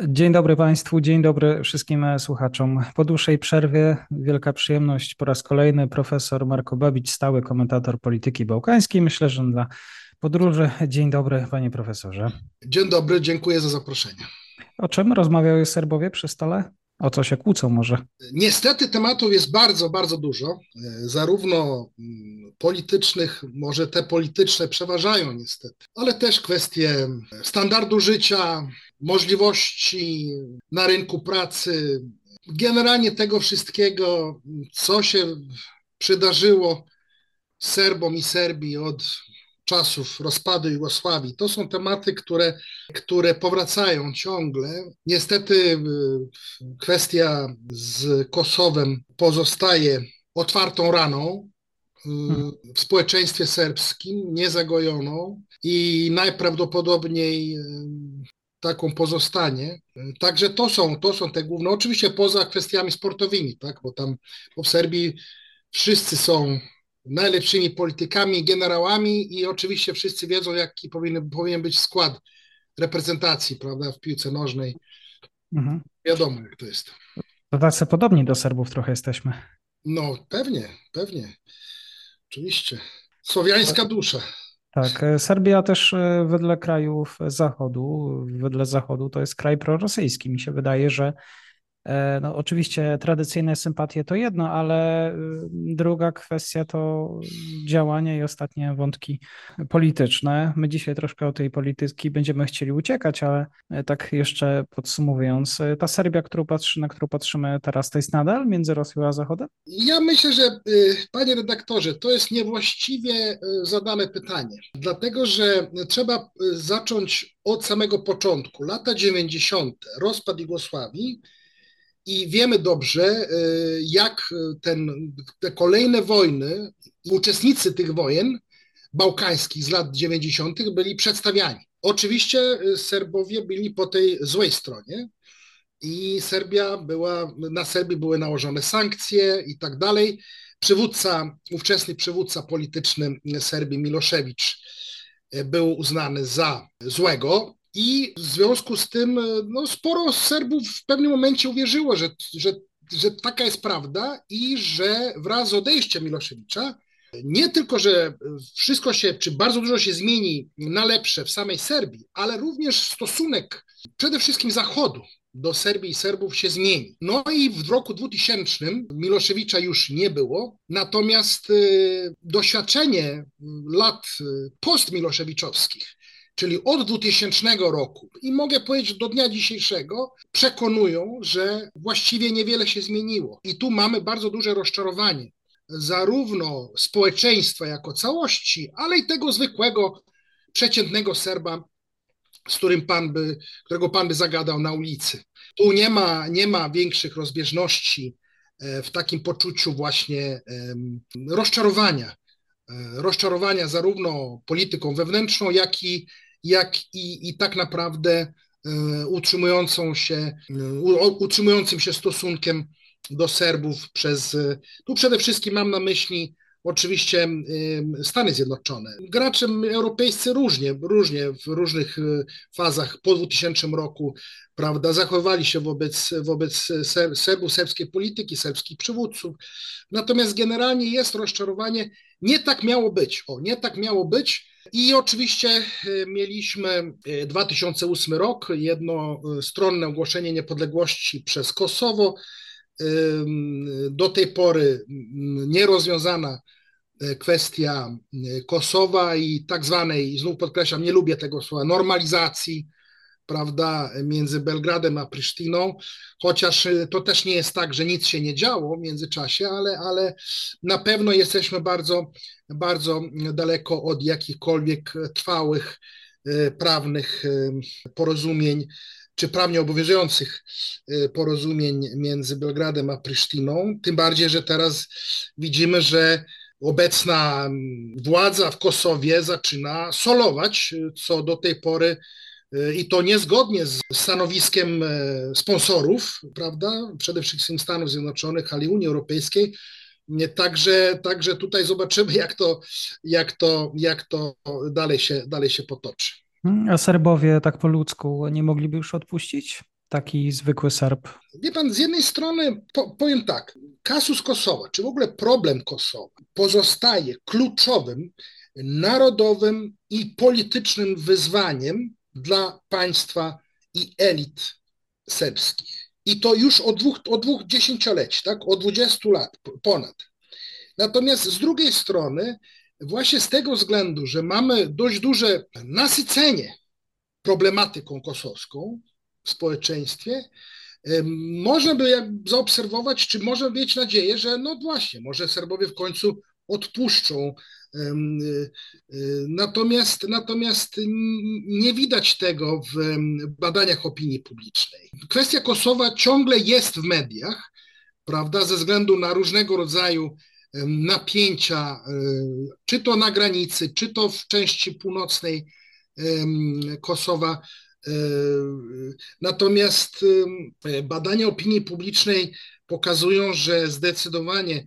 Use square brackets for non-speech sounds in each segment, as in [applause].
Dzień dobry Państwu, dzień dobry wszystkim słuchaczom. Po dłuższej przerwie wielka przyjemność po raz kolejny profesor Marko Babić, stały komentator polityki bałkańskiej. Myślę, że dla podróży. Dzień dobry panie profesorze. Dzień dobry, dziękuję za zaproszenie. O czym rozmawiały Serbowie przy stole? O co się kłócą może? Niestety tematów jest bardzo, bardzo dużo, zarówno mm, politycznych, może te polityczne przeważają niestety, ale też kwestie standardu życia, możliwości na rynku pracy, generalnie tego wszystkiego, co się przydarzyło Serbom i Serbii od czasów rozpadu Jugosławii. To są tematy, które, które powracają ciągle. Niestety kwestia z Kosowem pozostaje otwartą raną w społeczeństwie serbskim, niezagojoną i najprawdopodobniej taką pozostanie. Także to są, to są te główne, oczywiście poza kwestiami sportowymi, tak, bo tam bo w Serbii wszyscy są najlepszymi politykami, generałami i oczywiście wszyscy wiedzą, jaki powinien, powinien być skład reprezentacji, prawda, w piłce nożnej. Mhm. Wiadomo, jak to jest. To tacy podobni do Serbów trochę jesteśmy. No, pewnie, pewnie. Oczywiście. Słowiańska dusza. Tak, Serbia też e, wedle krajów Zachodu, wedle Zachodu to jest kraj prorosyjski. Mi się wydaje, że E, no, oczywiście tradycyjne sympatie to jedno, ale y, druga kwestia to działanie i ostatnie wątki polityczne. My dzisiaj troszkę o tej polityki będziemy chcieli uciekać, ale e, tak jeszcze podsumowując, e, ta Serbia, którą patrzy, na którą patrzymy teraz, to jest nadal między Rosją a Zachodem? Ja myślę, że y, panie redaktorze, to jest niewłaściwie y, zadane pytanie, dlatego że trzeba zacząć od samego początku. Lata 90., rozpad Jugosławii i wiemy dobrze, e, jak ten, te kolejne wojny, uczestnicy tych wojen bałkańskich z lat 90. byli przedstawiani. Oczywiście e, Serbowie byli po tej złej stronie i Serbia była, na Serbii były nałożone sankcje i tak dalej. Przywódca, ówczesny przywódca polityczny Serbii Miloszewicz e, był uznany za złego, i w związku z tym no, sporo Serbów w pewnym momencie uwierzyło, że, że, że taka jest prawda i że wraz z odejściem Miloszewicza nie tylko, że wszystko się, czy bardzo dużo się zmieni na lepsze w samej Serbii, ale również stosunek przede wszystkim Zachodu do Serbii i Serbów się zmieni. No i w roku 2000 Miloszewicza już nie było, natomiast y, doświadczenie lat y, postmiloszewiczowskich, czyli od 2000 roku i mogę powiedzieć do dnia dzisiejszego, przekonują, że właściwie niewiele się zmieniło. I tu mamy bardzo duże rozczarowanie zarówno społeczeństwa jako całości, ale i tego zwykłego, przeciętnego Serba, z którym pan by, którego pan by zagadał na ulicy. Tu nie ma, nie ma większych rozbieżności e, w takim poczuciu właśnie rozczarowania E, rozczarowania zarówno polityką wewnętrzną, jak i, jak i, i tak naprawdę e, utrzymującą się, utrzymującym się stosunkiem do Serbów przez, tu przede wszystkim mam na myśli oczywiście Stany Zjednoczone. Gracze europejscy różnie, różnie w różnych e, fazach po 2000 roku, prawda, zachowywali się wobec, wobec Serbów, serbskiej polityki, serbskich przywódców. Natomiast generalnie jest rozczarowanie, nie tak miało być, o, nie tak miało być. I oczywiście e, mieliśmy 2008 e, rok, jednostronne ogłoszenie niepodległości przez Kosowo, do tej pory nierozwiązana e, kwestia Kosowa i tak zwanej, znów podkreślam, nie lubię tego słowa, normalizacji prawda, między Belgradem a Prysztiną, chociaż to też nie jest tak, że nic się nie działo w międzyczasie, ale, ale na pewno jesteśmy bardzo, bardzo daleko od jakichkolwiek trwałych prawnych porozumień czy prawnie obowiązujących porozumień między Belgradem a Prysztiną. Tym bardziej, że teraz widzimy, że obecna władza w Kosowie zaczyna solować, co do tej pory i to niezgodnie z stanowiskiem sponsorów, prawda, przede wszystkim Stanów Zjednoczonych, ale i Unii Europejskiej. Także, także tutaj zobaczymy, jak to, jak to, jak to dalej, się, dalej się potoczy. Hmm, a Serbowie tak po ludzku nie mogliby już odpuścić? Taki zwykły Serb. Wie pan, z jednej strony po, powiem tak, kasus Kosowa, czy w ogóle problem Kosowa pozostaje kluczowym, narodowym i politycznym wyzwaniem dla państwa i elit serbskich. I to już od dwóch, od dwóch dziesięcioleci, tak? od 20 lat ponad. Natomiast z drugiej strony właśnie z tego względu, że mamy dość duże nasycenie problematyką kosowską w społeczeństwie, można by zaobserwować, czy można mieć nadzieję, że no właśnie, może Serbowie w końcu odpuszczą. Y, natomiast, natomiast nie widać tego w badaniach opinii publicznej. Kwestia Kosowa ciągle jest w mediach, prawda, ze względu na różnego rodzaju napięcia, e, czy to na granicy, czy to w części północnej Kosowa. E, natomiast badania opinii publicznej pokazują, że zdecydowanie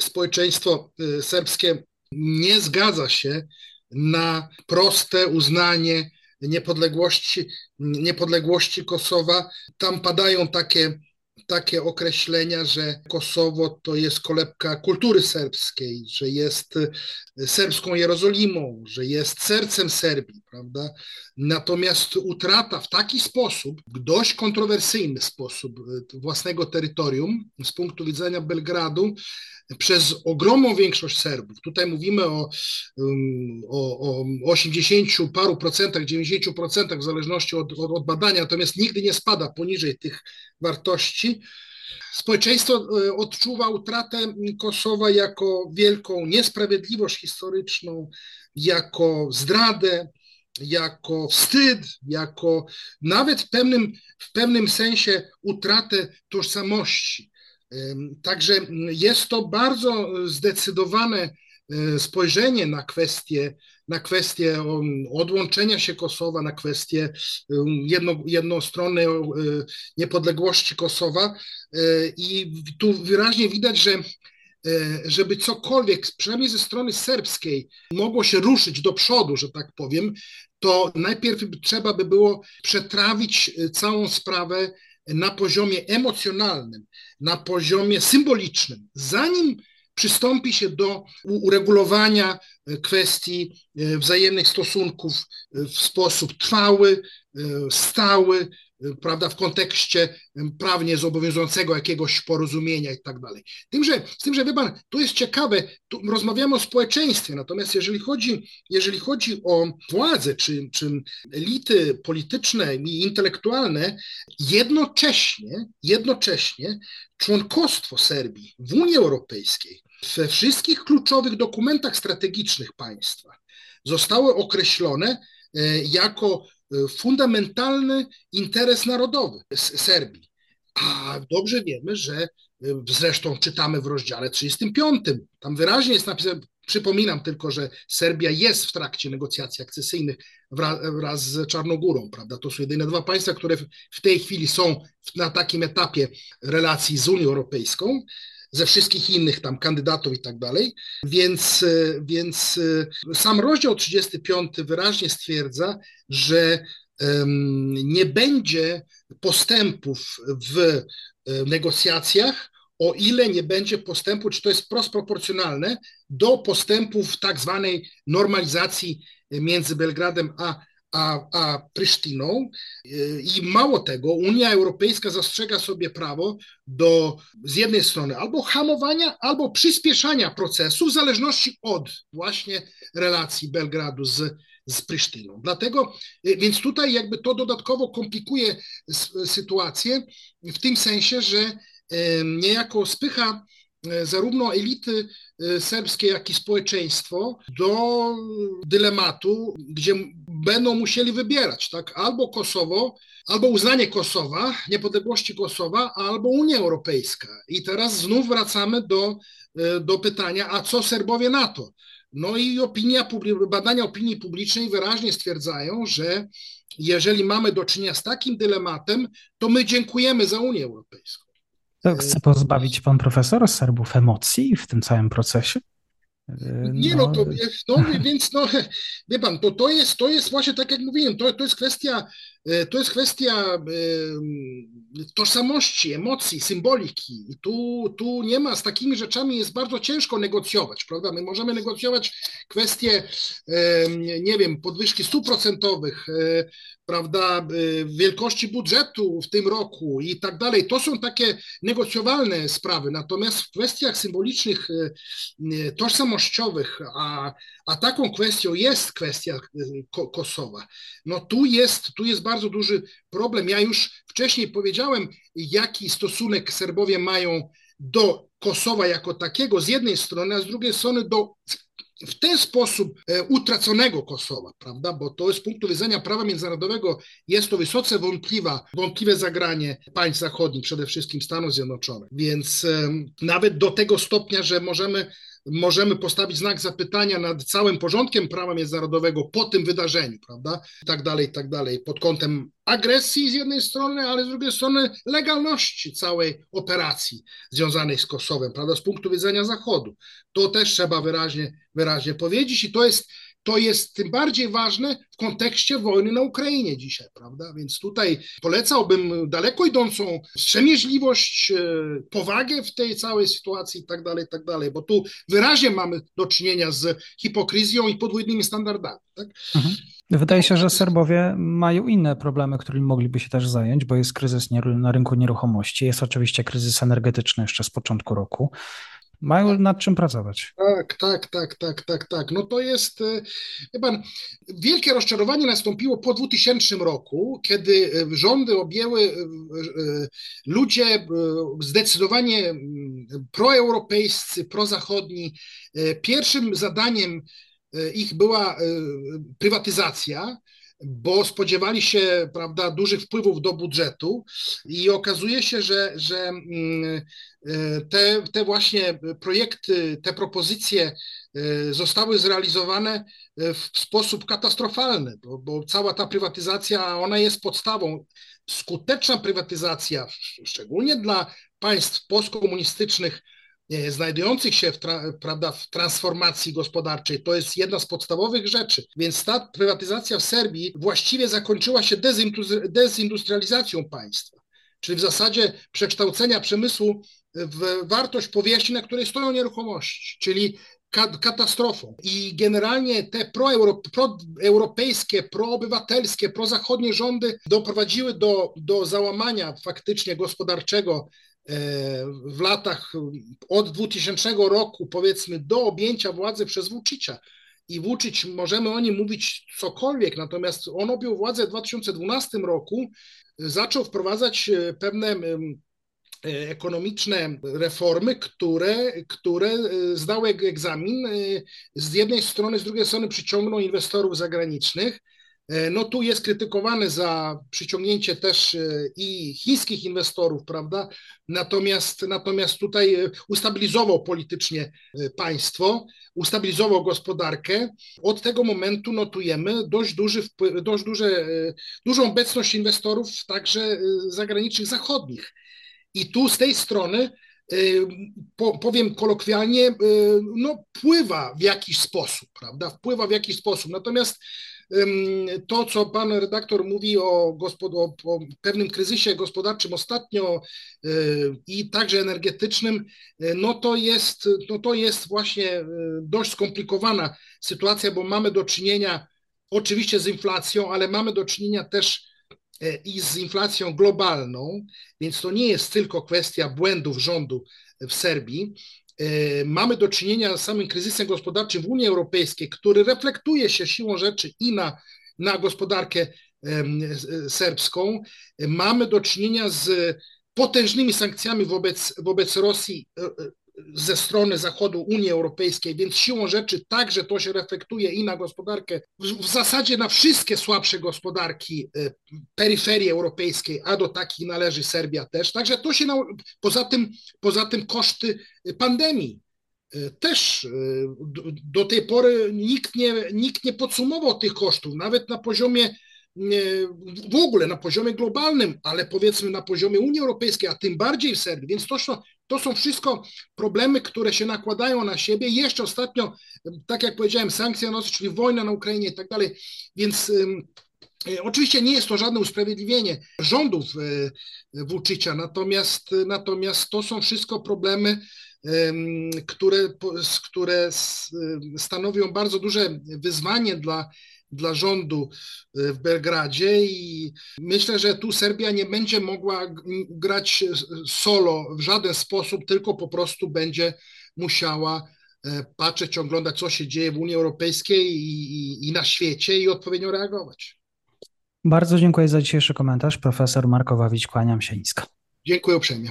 społeczeństwo e, serbskie nie zgadza się na proste uznanie niepodległości, niepodległości Kosowa. Tam padają takie takie określenia, że Kosowo to jest kolebka kultury serbskiej, że jest e, serbską Jerozolimą, że jest sercem Serbii, prawda? Natomiast utrata w taki sposób, dość kontrowersyjny sposób e, własnego terytorium z punktu widzenia Belgradu, przez ogromną większość Serbów. Tutaj mówimy o, o, o 80 paru procentach, 90 procentach w zależności od, od, od badania, natomiast nigdy nie spada poniżej tych wartości. Społeczeństwo e, odczuwa utratę Kosowa jako wielką niesprawiedliwość historyczną, jako zdradę, jako wstyd, jako nawet w pewnym, w pewnym sensie utratę tożsamości. Także jest to bardzo zdecydowane spojrzenie na kwestię, na kwestię odłączenia się Kosowa, na kwestię jedno, jednostronnej e, niepodległości Kosowa. I tu wyraźnie widać, że żeby cokolwiek, przynajmniej ze strony serbskiej, mogło się ruszyć do przodu, że tak powiem, to najpierw trzeba by było przetrawić całą sprawę na poziomie emocjonalnym, na poziomie symbolicznym, zanim przystąpi się do uregulowania e, kwestii e, wzajemnych stosunków e, w sposób trwały, stały, prawda, w kontekście prawnie zobowiązującego jakiegoś porozumienia i tak dalej. Tymże, z tym, że wie tu jest ciekawe, tu rozmawiamy o społeczeństwie, natomiast jeżeli chodzi, jeżeli chodzi o władzę, czy, czy elity polityczne i intelektualne, jednocześnie, jednocześnie członkostwo Serbii w Unii Europejskiej, we wszystkich kluczowych dokumentach strategicznych państwa zostały określone jako E, fundamentalny interes narodowy Serbii. A dobrze wiemy, że e, zresztą czytamy w rozdziale 35, tam wyraźnie jest napisane, przypominam tylko, że Serbia jest w trakcie negocjacji akcesyjnych wraz, wraz z Czarnogórą, prawda? To są jedyne dwa państwa, które w tej chwili są na takim etapie relacji z Unią Europejską ze wszystkich innych tam kandydatów i tak dalej. Więc, e, więc e, sam rozdział 35 wyraźnie stwierdza, że nie będzie postępów w e, negocjacjach, o ile nie będzie postępu, czy to jest prost proporcjonalne do postępów tak zwanej normalizacji między Belgradem a a, a Prysztyną. I mało tego, Unia Europejska zastrzega sobie prawo do z jednej strony albo hamowania, albo przyspieszania procesu w zależności od właśnie relacji Belgradu z z Prysztyną. Dlatego, więc tutaj jakby to dodatkowo komplikuje sytuację w tym sensie, że niejako spycha zarówno elity serbskie, jak i społeczeństwo do dylematu, gdzie będą musieli wybierać, tak, albo Kosowo, albo uznanie Kosowa, niepodległości Kosowa, albo Unia Europejska. I teraz znów wracamy do, e, do pytania, a co Serbowie na to? No i opinia, badania opinii publicznej wyraźnie stwierdzają, że jeżeli mamy do czynienia z takim dylematem, to my dziękujemy za Unię Europejską. To chce pozbawić pan profesor Serbów emocji w tym całym procesie? Nie, no, no to [laughs] no, więc no, [laughs] wie pan, to, to, jest, to jest właśnie tak jak mówiłem, to, to jest kwestia, e, to jest kwestia tożsamości, emocji, symboliki. I tu, tu nie ma, z takimi rzeczami jest bardzo ciężko negocjować, prawda? My możemy negocjować kwestie, nie wiem, podwyżki stóp procentowych, e, prawda, y, wielkości budżetu w tym roku i tak dalej. To są takie negocjowalne sprawy. Natomiast w kwestiach symbolicznych, y, y, tożsamościowych, a, a taką kwestią jest kwestia Kosowa, no tu jest, tu jest bardzo duży problem. Ja już wcześniej powiedziałem, jaki stosunek Serbowie mają do Kosowa jako takiego z jednej strony, a z drugiej strony do w ten sposób e, utraconego Kosowa, prawda, bo to z punktu widzenia prawa międzynarodowego jest to wysoce wątpliwa, wątpliwe zagranie państw zachodnich, przede wszystkim Stanów Zjednoczonych. Więc nawet do tego stopnia, że możemy możemy postawić znak zapytania nad całym porządkiem prawa międzynarodowego po tym wydarzeniu, prawda? I tak dalej, i tak dalej, pod kątem agresji z jednej strony, ale z drugiej strony legalności całej operacji związanej z Kosowem, prawda? Z punktu widzenia Zachodu. To też trzeba wyraźnie, wyraźnie powiedzieć i to jest to jest tym bardziej ważne w kontekście wojny na Ukrainie dzisiaj, prawda? Więc tutaj polecałbym daleko idącą wstrzemięźliwość, e, powagę w tej całej sytuacji i tak dalej, tak dalej, bo tu wyraźnie mamy do czynienia z hipokryzją i podwójnymi standardami, tak? Mhm. Wydaje się, że Serbowie mają inne problemy, którymi mogliby się też zająć, bo jest kryzys na rynku nieruchomości, jest oczywiście kryzys energetyczny jeszcze z początku roku. Mają nad czym pracować. Tak, tak, tak, tak, tak, tak. No to jest, e, wie pan, wielkie rozczarowanie nastąpiło po 2000 roku, kiedy e, rządy objęły e, ludzie zdecydowanie mm, proeuropejscy, prozachodni. Pierwszym zadaniem ich była prywatyzacja bo spodziewali się prawda, dużych wpływów do budżetu i okazuje się, że, że mm, e, te, te właśnie projekty, te propozycje e, zostały zrealizowane e, w sposób katastrofalny, bo, bo cała ta prywatyzacja, ona jest podstawą. Skuteczna prywatyzacja, szczególnie dla państw postkomunistycznych, znajdujących się w, prawda, w transformacji gospodarczej. To jest jedna z podstawowych rzeczy. Więc ta prywatyzacja w Serbii właściwie zakończyła się dezindustrializacją państwa, czyli w zasadzie przekształcenia przemysłu w wartość powierzchni, na której stoją nieruchomości, czyli katastrofą. I generalnie te proeuropejskie, proobywatelskie, prozachodnie rządy doprowadziły do, do załamania faktycznie gospodarczego w latach od 2000 roku, powiedzmy, do objęcia władzy przez Vučića. I Vučić, możemy o nim mówić cokolwiek, natomiast on objął władzę w 2012 roku, zaczął wprowadzać e, pewne e, ekonomiczne reformy, które, które e, zdały egzamin. Z jednej strony, z drugiej strony przyciągnął inwestorów zagranicznych. E, no tu jest krytykowany za przyciągnięcie też e, i chińskich inwestorów, prawda? Natomiast, natomiast tutaj e, ustabilizował politycznie państwo, ustabilizował gospodarkę. Od tego momentu notujemy dość, duży, dość duże, dużą obecność inwestorów, także zagranicznych, zachodnich. I tu z tej strony powiem kolokwialnie, no, pływa w jakiś sposób, prawda? Wpływa w jakiś sposób. Natomiast to, co pan redaktor mówi o, gospod- o, o pewnym kryzysie gospodarczym ostatnio e, i także energetycznym, e, no to jest, no to jest właśnie e, dość skomplikowana sytuacja, bo mamy do czynienia oczywiście z inflacją, ale mamy do czynienia też i z inflacją globalną, więc to nie jest tylko kwestia błędów rządu w Serbii, mamy do czynienia z samym kryzysem gospodarczym w Unii Europejskiej, który reflektuje się siłą rzeczy i na, na gospodarkę serbską. Mamy do czynienia z potężnymi sankcjami wobec, wobec Rosji ze strony Zachodu Unii Europejskiej, więc siłą rzeczy także to się reflektuje i na gospodarkę, w, zasadzie na wszystkie słabsze gospodarki e, peryferii europejskiej, a do takich należy Serbia też. Także to się, poza, tym, poza tym koszty pandemii e, też do tej pory nikt nie, nikt nie podsumował tych kosztów, nawet na poziomie w ogóle na poziomie globalnym, ale powiedzmy na poziomie Unii Europejskiej, a tym bardziej w Serbii. Więc to to są wszystko problemy, które się nakładają na siebie. Jeszcze ostatnio, tak jak powiedziałem, sankcje na czyli wojna na Ukrainie i tak dalej. Więc e, Oczywiście nie jest to żadne usprawiedliwienie rządów e, Włóczycia, natomiast, natomiast to są wszystko problemy, które, które stanowią bardzo duże wyzwanie dla dla rządu e, w Belgradzie i myślę, że tu Serbia nie będzie mogła grać solo w żaden sposób, tylko po prostu będzie musiała e, patrzeć, oglądać, co się dzieje w Unii Europejskiej i, i, i na świecie i odpowiednio reagować. Bardzo dziękuję za dzisiejszy komentarz. Profesor Markowawicz, kłaniam się nisko. Dziękuję uprzejmie.